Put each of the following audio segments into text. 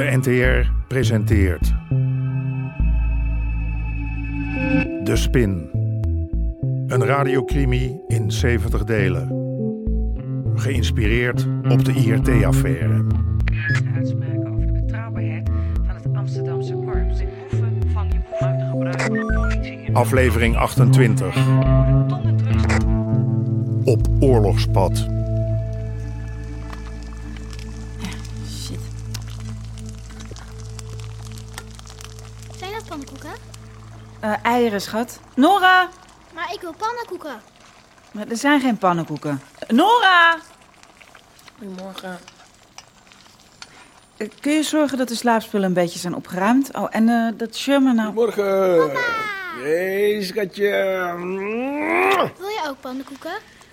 De NTR presenteert. De Spin. Een radiocrimi in 70 delen. Geïnspireerd op de IRT-affaire. uitspraken over de betrouwbaarheid van het Amsterdamse korps. Behoeve van je boeven gebruik. Aflevering 28. Er worden tonnen drugs Op oorlogspad. Eh, eieren, schat. Nora! Maar ik wil pannenkoeken. Maar er zijn geen pannenkoeken. Nora! Goedemorgen. Eh, Kun je zorgen dat de slaapspullen een beetje zijn opgeruimd? Oh, en eh, dat Sherman nou... Morgen. Nee, schatje. Wil je ook pannenkoeken?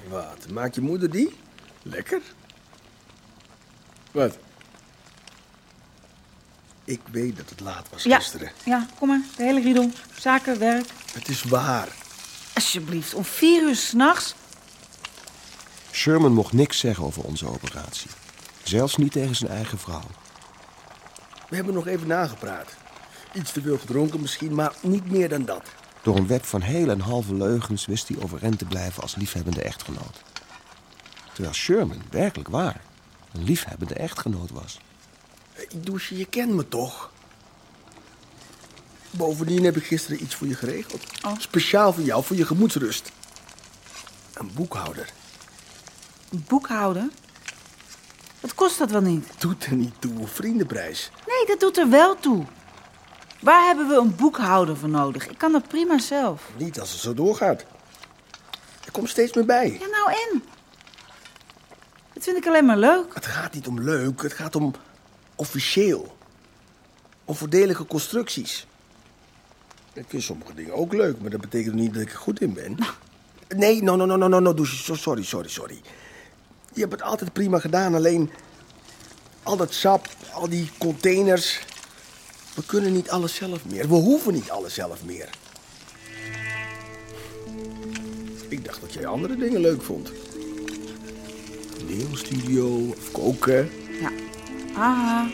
Wat, maakt je moeder die? Lekker. Wat? Ik weet dat het laat was Ja, gisteren. ja, kom maar. De hele riedel. Zaken, werk. Het is waar. Alsjeblieft, om vier uur s'nachts. Sherman mocht niks zeggen over onze operatie. Zelfs niet tegen zijn eigen vrouw. We hebben nog even nagepraat. Iets te veel gedronken misschien, maar niet meer dan dat. Door een web van hele en halve leugens wist hij overeind te blijven als liefhebbende echtgenoot. Terwijl Sherman werkelijk waar een liefhebbende echtgenoot was. Hey, Douche, je kent me toch? Bovendien heb ik gisteren iets voor je geregeld. Oh. Speciaal voor jou, voor je gemoedsrust. Een boekhouder. Een boekhouden. Wat kost dat wel niet? Doet er niet toe, vriendenprijs. Nee, dat doet er wel toe. Waar hebben we een boekhouder voor nodig? Ik kan dat prima zelf. Niet als het zo doorgaat. Er komt steeds meer bij. Ja, nou en? Dat vind ik alleen maar leuk. Het gaat niet om leuk, het gaat om officieel. Om voordelige constructies. Ik vind sommige dingen ook leuk, maar dat betekent niet dat ik er goed in ben. Nee, no, no, no, no, no, no, Douche, so- sorry, sorry, sorry. Je hebt het altijd prima gedaan, alleen al dat sap, al die containers. We kunnen niet alles zelf meer. We hoeven niet alles zelf meer. Ik dacht dat jij andere dingen leuk vond. Neonstudio of koken. Ja. Haha.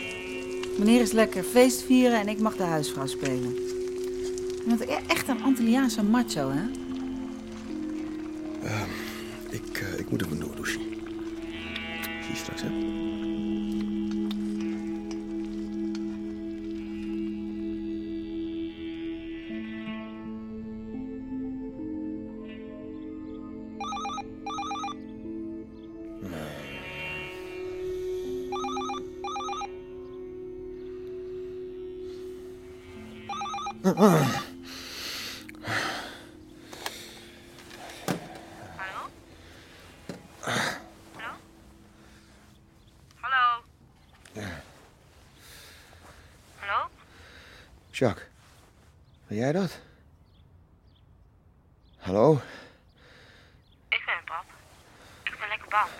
Meneer is lekker feest vieren en ik mag de huisvrouw spelen. Je bent e- echt een Antilliaanse macho, hè? Ik, eh, ik moet even door, douchen. Zie je straks, hè? Hallo? Hallo? Hallo? Hallo? Jacques, ben jij dat? Hallo? Ik ben pap. Ik ben lekker bang.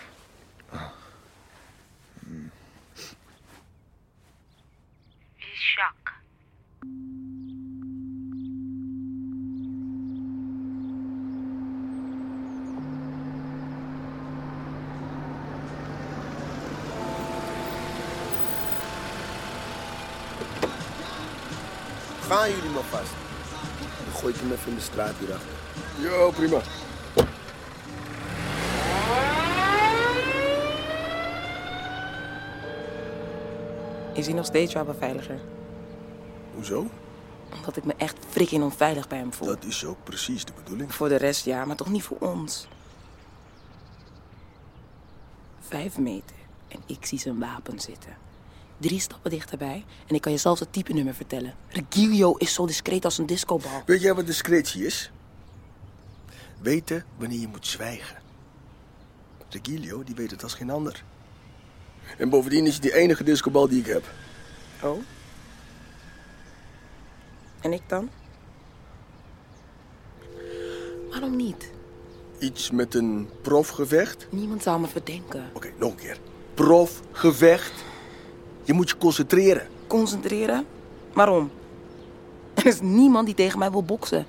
Wie is Jacques? Gaan jullie maar vast. Dan gooi ik hem even in de straat hierachter. Jo, prima. Is hij nog steeds jouw beveiliger? Hoezo? Omdat ik me echt freaking onveilig bij hem voel. Dat is ook precies de bedoeling. Voor de rest ja, maar toch niet voor ons. Vijf meter en ik zie zijn wapen zitten. Drie stappen dichterbij en ik kan je zelfs het type nummer vertellen. Regilio is zo discreet als een discobal. Weet jij wat discretie is? Weten wanneer je moet zwijgen. Regilio, die weet het als geen ander. En bovendien is het die enige discobal die ik heb. Oh? En ik dan? Waarom niet? Iets met een profgevecht. Niemand zou me verdenken. Oké, nog een keer. Profgevecht. Je moet je concentreren. Concentreren? Waarom? Er is niemand die tegen mij wil boksen.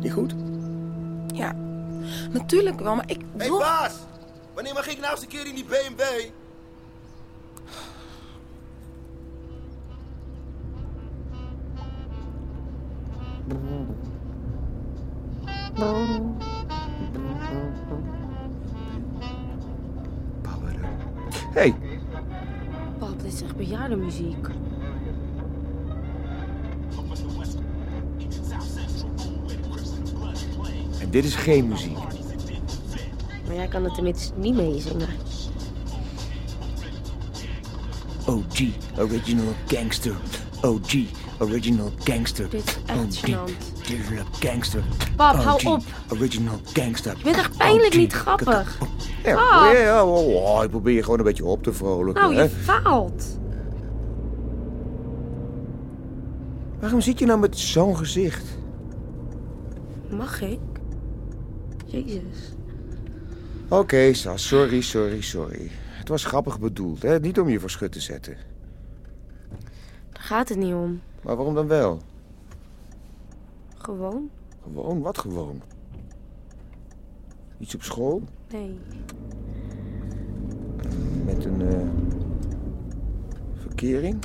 Niet goed? Ja, natuurlijk wel, maar ik Hé wil... baas! Wanneer mag ik nou eens een keer in die BMW? Echt bejaardenmuziek. en dit is geen muziek. Maar jij kan er tenminste niet meezingen. OG, original gangster. OG, original gangster. Dit is echt OG, gênant. original gangster. Pap, hou op. Original gangster. Je bent echt pijnlijk OG. niet grappig. Ja, ja, oh, oh, ik probeer je gewoon een beetje op te vrolijken. Nou, hè. je faalt. Waarom zit je nou met zo'n gezicht? Mag ik? Jezus. Oké, Sas, sorry, sorry, sorry. Het was grappig bedoeld, hè? Niet om je voor schut te zetten. Daar gaat het niet om. Maar waarom dan wel? Gewoon? Gewoon, wat gewoon? Iets op school? Nee. Met een eh, verkering?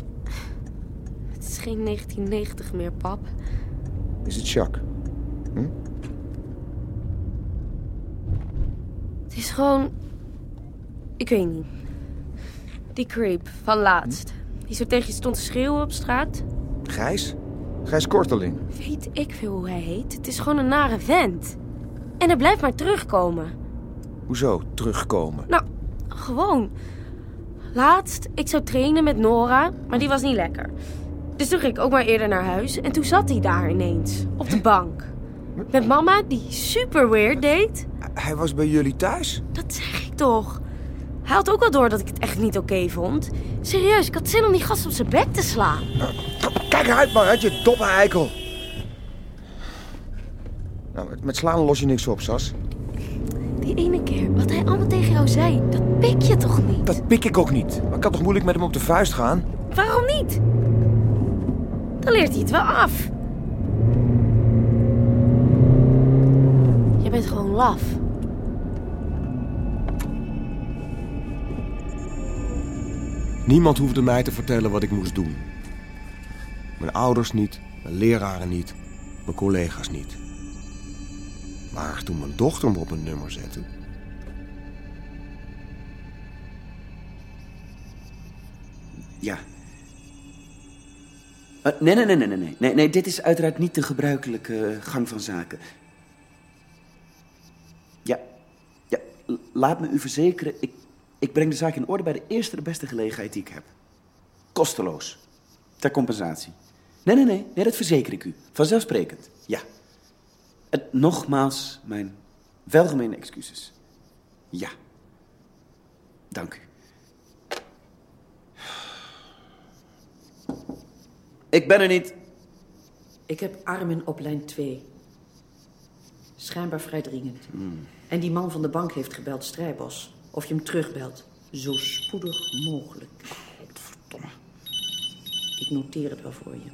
Geen 1990 meer, pap. Is het Jacques? Het is gewoon... Ik weet niet. Die creep van laatst. Die zo tegen je stond te schreeuwen op straat. Gijs? Gijs Korteling. Weet ik veel hoe hij heet. Het is gewoon een nare vent. En hij blijft maar terugkomen. Hoezo terugkomen? Nou, gewoon. Laatst, ik zou trainen met Nora, maar die was niet lekker. Dus toen ging ik ook maar eerder naar huis. En toen zat hij daar ineens, op de bank. Met mama, die super weird deed. Hij was bij jullie thuis? Dat zeg ik toch. Hij had ook wel door dat ik het echt niet oké vond. Serieus, ik had zin om die gast op zijn bek te slaan. Kijk eruit, man, uit je domme eikel. Nou, met- met slaan los je niks op, Sas. Die ene keer, wat hij allemaal tegen jou zei, dat pik je toch niet? Dat pik ik ook niet. Maar ik kan toch moeilijk met hem op de vuist gaan? Waarom niet? Dan leert hij het wel af. Je bent gewoon laf. Niemand hoefde mij te vertellen wat ik moest doen. Mijn ouders niet, mijn leraren niet, mijn collega's niet. Maar toen mijn dochter me op een nummer zette... Ja. Eh, nee, nee, nee, nee, nee, nee, nee. Dit is uiteraard niet de gebruikelijke gang van zaken. Ja, ja, laat me u verzekeren, ik, ik breng de zaak in orde bij de eerste de beste gelegenheid die ik heb. Kosteloos. Ter compensatie. Nee, nee, nee, nee, dat verzeker ik u. Vanzelfsprekend, ja. En nogmaals, mijn welgemeende excuses. Ja. Dank u. Ik ben er niet. Ik heb Armin op lijn 2. Schijnbaar vrij dringend. En die man van de bank heeft gebeld, Strijbos. Of je hem terugbelt. Zo spoedig mogelijk. Godverdomme. Ik noteer het wel voor je.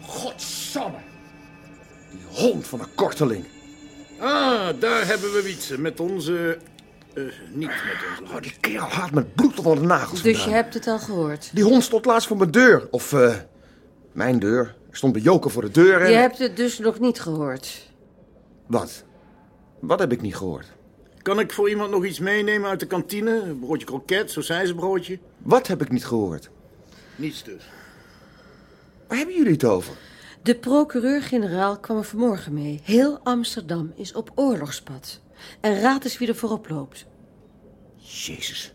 Godsamme! Die hond van een korteling. Ah, daar hebben we Wietse met onze... eh, niet met onze... Oh, die kerel haat met bloed tot aan de nagels Dus je hebt het al gehoord. Die hond stond laatst voor mijn deur. Of, eh, mijn deur. Er stond bij Joker voor de deur en... Je hebt het dus nog niet gehoord. Wat? Wat heb ik niet gehoord? Kan ik voor iemand nog iets meenemen uit de kantine? Een broodje kroket, sausijzenbroodje? Wat heb ik niet gehoord? Niets dus. Waar hebben jullie het over? De procureur-generaal kwam er vanmorgen mee. Heel Amsterdam is op oorlogspad. En raad eens wie er voorop loopt. Jezus.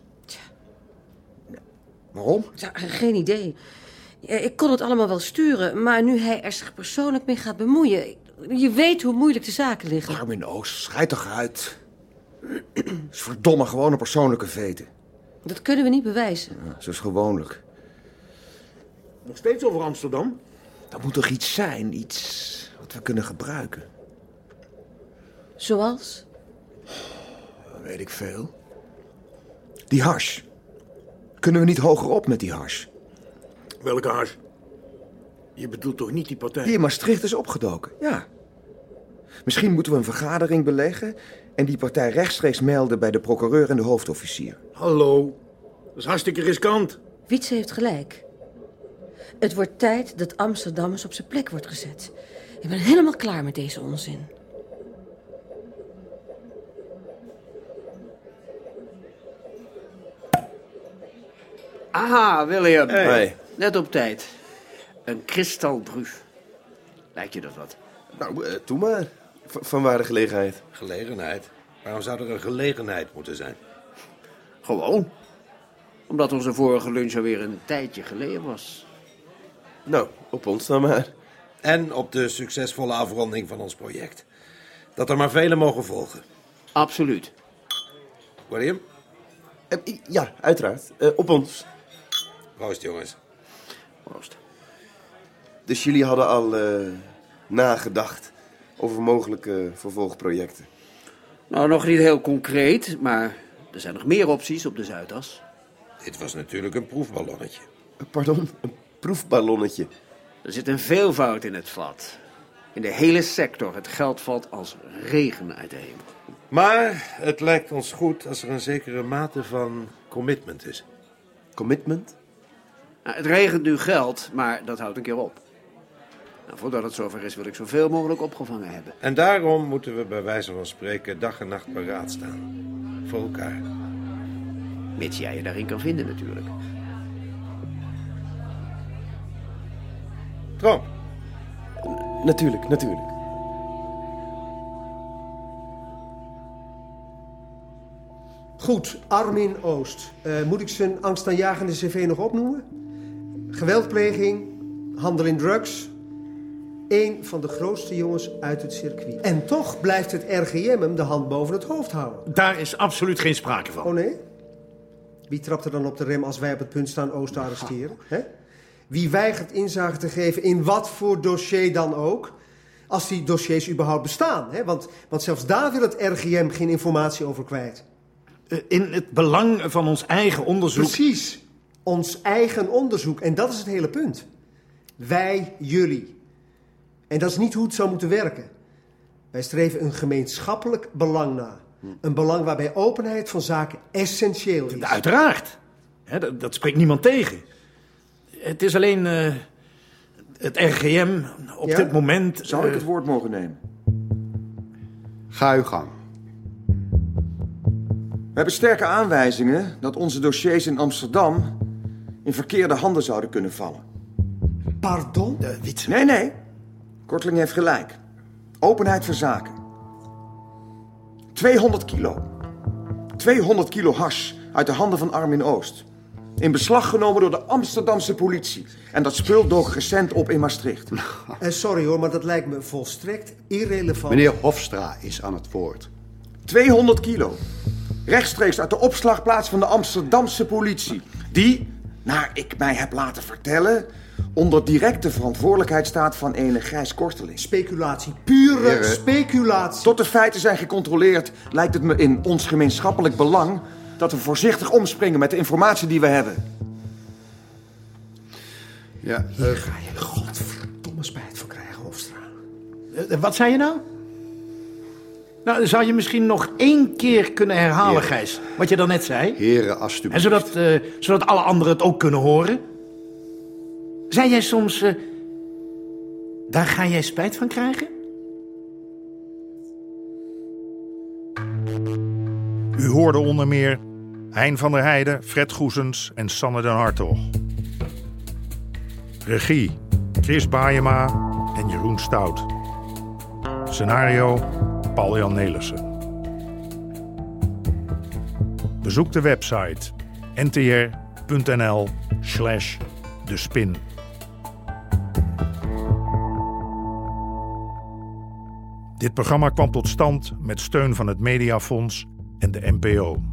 Waarom? Ja, geen idee. Ik kon het allemaal wel sturen, maar nu hij er zich persoonlijk mee gaat bemoeien... Je weet hoe moeilijk de zaken liggen. Armin Oost, schijt toch uit. is verdomme gewoon een persoonlijke veten. Dat kunnen we niet bewijzen. Ja, zoals gewoonlijk. Nog steeds over Amsterdam? Dat moet toch iets zijn, iets wat we kunnen gebruiken. Zoals? Weet ik veel. Die hash. Kunnen we niet hogerop met die hars? Welke haars? Je bedoelt toch niet die partij? Die in Maastricht is opgedoken, ja. Misschien moeten we een vergadering beleggen en die partij rechtstreeks melden bij de procureur en de hoofdofficier. Hallo, dat is hartstikke riskant. Wietse heeft gelijk. Het wordt tijd dat Amsterdam eens op zijn plek wordt gezet. Ik ben helemaal klaar met deze onzin. Aha, William. Hey. Net op tijd. Een kristalbruuf. Lijkt je dat wat? Nou, doe maar. V- van waar de gelegenheid? Gelegenheid? Waarom zou er een gelegenheid moeten zijn? Gewoon. Omdat onze vorige lunch alweer een tijdje geleden was. Nou, op ons dan maar. En op de succesvolle afronding van ons project. Dat er maar velen mogen volgen. Absoluut. William? Eh, i- Ja, uiteraard. Eh, op ons. Proost, jongens. Proost. Dus jullie hadden al eh, nagedacht over mogelijke vervolgprojecten. Nou, nog niet heel concreet, maar er zijn nog meer opties op de Zuidas. Dit was natuurlijk een proefballonnetje. Eh, Pardon, een proefballonnetje. Er zit een veelvoud in het vat. In de hele sector. Het geld valt als regen uit de hemel. Maar het lijkt ons goed als er een zekere mate van commitment is. Commitment? Nou, het regent nu geld, maar dat houdt een keer op. Nou, voordat het zover is, wil ik zoveel mogelijk opgevangen hebben. En daarom moeten we bij wijze van spreken dag en nacht paraat staan. Voor elkaar. Mits jij je daarin kan vinden, natuurlijk. Tromp. Natuurlijk, natuurlijk. Goed, Armin Oost. Eh, moet ik zijn angstaanjagende cv nog opnoemen? Geweldpleging, handel in drugs. Eén van de grootste jongens uit het circuit. En toch blijft het RGM hem de hand boven het hoofd houden. Daar is absoluut geen sprake van. Oh nee? Wie trapt er dan op de rem als wij op het punt staan Oost te arresteren? Hè? Wie weigert inzage te geven in wat voor dossier dan ook? Als die dossiers überhaupt bestaan. Hè? Want, want zelfs daar wil het RGM geen informatie over kwijt. Eh, In het belang van ons eigen onderzoek. Precies. Ons eigen onderzoek. En dat is het hele punt. Wij, jullie. En dat is niet hoe het zou moeten werken. Wij streven een gemeenschappelijk belang na. Een belang waarbij openheid van zaken essentieel is. Uiteraard. Dat spreekt niemand tegen. Het is alleen eh, het RGM op Ja? dit moment. Zou ik eh, het woord mogen nemen? Ga uw gang. We hebben sterke aanwijzingen dat onze dossiers in Amsterdam in verkeerde handen zouden kunnen vallen. Pardon? Nee, nee. Korteling heeft gelijk. Openheid voor zaken. 200 kilo. 200 kilo hars uit de handen van Armin Oost. In beslag genomen door de Amsterdamse politie. En dat spul dook recent op in Maastricht. Eh, sorry hoor, maar dat lijkt me volstrekt irrelevant. Meneer Hofstra is aan het woord. 200 kilo. Rechtstreeks uit de opslagplaats van de Amsterdamse politie. Die, naar ik mij heb laten vertellen, onder directe verantwoordelijkheid staat van ene Gijs Korteling. Speculatie, pure Heren. speculatie. Tot de feiten zijn gecontroleerd, lijkt het me in ons gemeenschappelijk belang dat we voorzichtig omspringen met de informatie die we hebben. Ja, Hier ga je godverdomme spijt voor krijgen, Hofstra. eh, wat zei je nou? Nou, zou je misschien nog één keer kunnen herhalen. Gijs? Wat je dan net zei? heren, alstublieft. En zodat, eh, zodat alle anderen het ook kunnen horen? Zei jij soms... eh, daar ga jij spijt van krijgen? U hoorde onder meer Hein van der Heijden, Fred Goesens en Sanne den Hartog. Regie Chris Baayema en Jeroen Stout. Scenario Paul-Jan Nelissen. Bezoek de website ntr.nl slash de spin. Dit programma kwam tot stand met steun van het Mediafonds en de NPO.